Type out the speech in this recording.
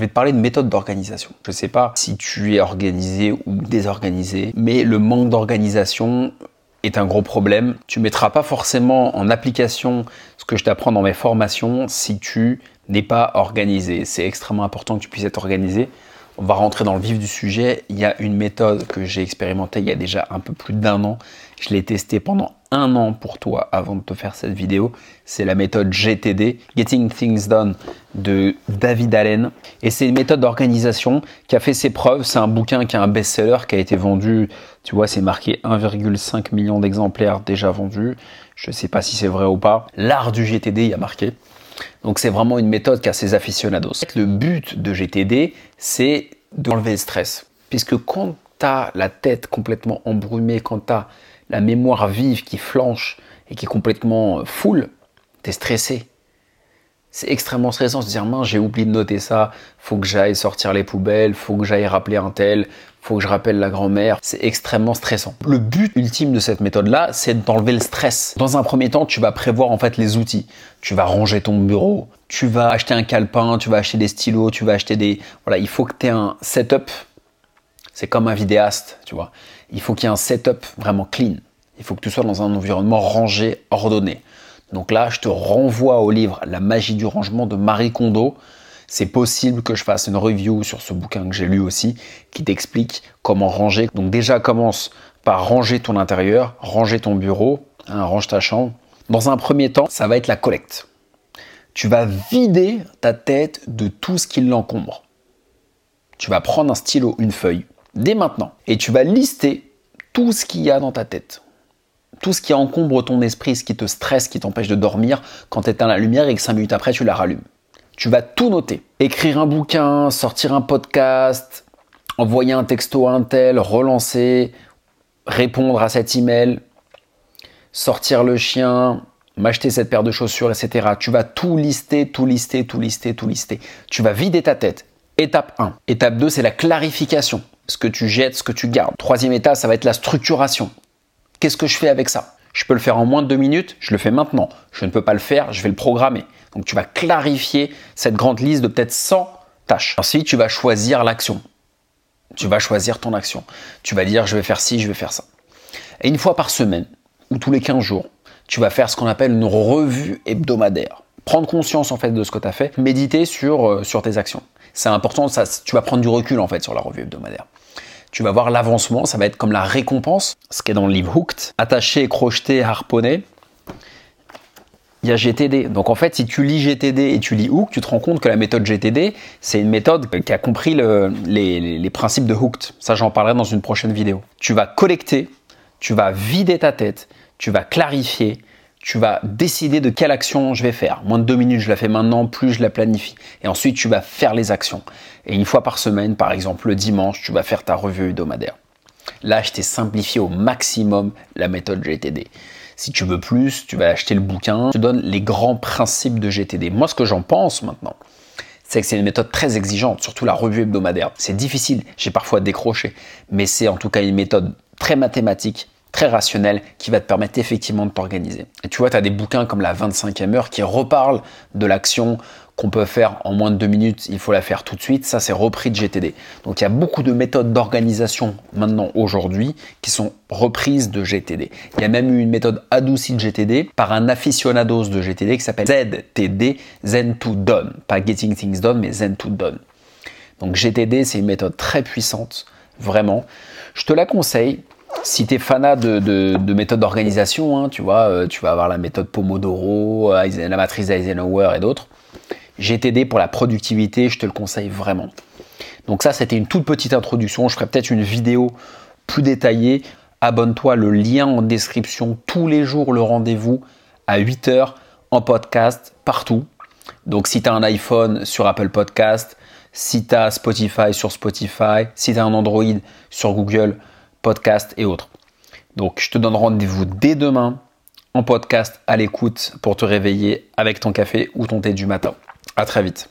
je vais te parler de méthode d'organisation. Je ne sais pas si tu es organisé ou désorganisé, mais le manque d'organisation est un gros problème. Tu ne mettras pas forcément en application ce que je t'apprends dans mes formations si tu n'es pas organisé. C'est extrêmement important que tu puisses être organisé. On va rentrer dans le vif du sujet. Il y a une méthode que j'ai expérimentée il y a déjà un peu plus d'un an. Je l'ai testée pendant un an pour toi avant de te faire cette vidéo. C'est la méthode GTD, Getting Things Done de David Allen. Et c'est une méthode d'organisation qui a fait ses preuves. C'est un bouquin qui est un best-seller qui a été vendu, tu vois, c'est marqué 1,5 million d'exemplaires déjà vendus. Je ne sais pas si c'est vrai ou pas. L'art du GTD y a marqué. Donc c'est vraiment une méthode qui a ses aficionados. Le but de GTD, c'est d'enlever le stress. Puisque quand tu as la tête complètement embrumée, quand tu as la mémoire vive qui flanche et qui est complètement full, tu es stressé. C'est extrêmement stressant de se dire, mince, j'ai oublié de noter ça, faut que j'aille sortir les poubelles, faut que j'aille rappeler un tel, faut que je rappelle la grand-mère. C'est extrêmement stressant. Le but ultime de cette méthode-là, c'est d'enlever le stress. Dans un premier temps, tu vas prévoir en fait les outils. Tu vas ranger ton bureau, tu vas acheter un calepin, tu vas acheter des stylos, tu vas acheter des... Voilà, il faut que tu aies un setup. C'est comme un vidéaste, tu vois. Il faut qu'il y ait un setup vraiment clean. Il faut que tu sois dans un environnement rangé, ordonné. Donc là, je te renvoie au livre La magie du rangement de Marie Kondo. C'est possible que je fasse une review sur ce bouquin que j'ai lu aussi, qui t'explique comment ranger. Donc déjà, commence par ranger ton intérieur, ranger ton bureau, hein, range ta chambre. Dans un premier temps, ça va être la collecte. Tu vas vider ta tête de tout ce qui l'encombre. Tu vas prendre un stylo, une feuille, dès maintenant, et tu vas lister tout ce qu'il y a dans ta tête tout ce qui encombre ton esprit, ce qui te stresse, qui t'empêche de dormir quand tu éteins la lumière et que 5 minutes après tu la rallumes. Tu vas tout noter. Écrire un bouquin, sortir un podcast, envoyer un texto à un tel, relancer, répondre à cet email, sortir le chien, m'acheter cette paire de chaussures, etc. Tu vas tout lister, tout lister, tout lister, tout lister. Tu vas vider ta tête. Étape 1. Étape 2, c'est la clarification. Ce que tu jettes, ce que tu gardes. Troisième étape, ça va être la structuration. Qu'est-ce que je fais avec ça? Je peux le faire en moins de deux minutes, je le fais maintenant. Je ne peux pas le faire, je vais le programmer. Donc tu vas clarifier cette grande liste de peut-être 100 tâches. Ensuite, tu vas choisir l'action. Tu vas choisir ton action. Tu vas dire je vais faire ci, je vais faire ça. Et une fois par semaine, ou tous les 15 jours, tu vas faire ce qu'on appelle une revue hebdomadaire. Prendre conscience en fait de ce que tu as fait, méditer sur, euh, sur tes actions. C'est important, ça, tu vas prendre du recul en fait sur la revue hebdomadaire tu vas voir l'avancement, ça va être comme la récompense, ce qui est dans le livre Hooked, attaché, crocheté, harponné. Il y a GTD. Donc en fait, si tu lis GTD et tu lis Hooked, tu te rends compte que la méthode GTD, c'est une méthode qui a compris les, les principes de Hooked. Ça, j'en parlerai dans une prochaine vidéo. Tu vas collecter, tu vas vider ta tête, tu vas clarifier, tu vas décider de quelle action je vais faire. Moins de deux minutes, je la fais maintenant, plus je la planifie. Et ensuite, tu vas faire les actions. Et une fois par semaine, par exemple le dimanche, tu vas faire ta revue hebdomadaire. Là, je t'ai simplifié au maximum la méthode GTD. Si tu veux plus, tu vas acheter le bouquin. Je te donne les grands principes de GTD. Moi, ce que j'en pense maintenant, c'est que c'est une méthode très exigeante, surtout la revue hebdomadaire. C'est difficile, j'ai parfois décroché, mais c'est en tout cas une méthode très mathématique très rationnel qui va te permettre effectivement de t'organiser. Et tu vois, tu as des bouquins comme la 25e heure qui reparlent de l'action qu'on peut faire en moins de deux minutes, il faut la faire tout de suite. Ça, c'est repris de GTD. Donc, il y a beaucoup de méthodes d'organisation maintenant, aujourd'hui, qui sont reprises de GTD. Il y a même eu une méthode adoucie de GTD par un aficionados de GTD qui s'appelle ZTD, Zen to Done. Pas Getting Things Done, mais Zen to Done. Donc, GTD, c'est une méthode très puissante, vraiment. Je te la conseille si tu es fanat de, de, méthodes d'organisation, hein, euh, tu vas avoir la méthode Pomodoro, la matrice Eisenhower et d'autres. GTD pour la productivité, je te le conseille vraiment. Donc ça, c'était une toute petite introduction. Je ferai peut-être une vidéo plus détaillée. Abonne-toi, le lien en description. Tous les jours, le rendez-vous à 8h en podcast, partout. Donc si tu as un iPhone sur Apple Podcast, si tu as Spotify sur Spotify, si tu as un Android sur Google podcast et autres. Donc je te donne rendez-vous dès demain en podcast à l'écoute pour te réveiller avec ton café ou ton thé du matin. À très vite.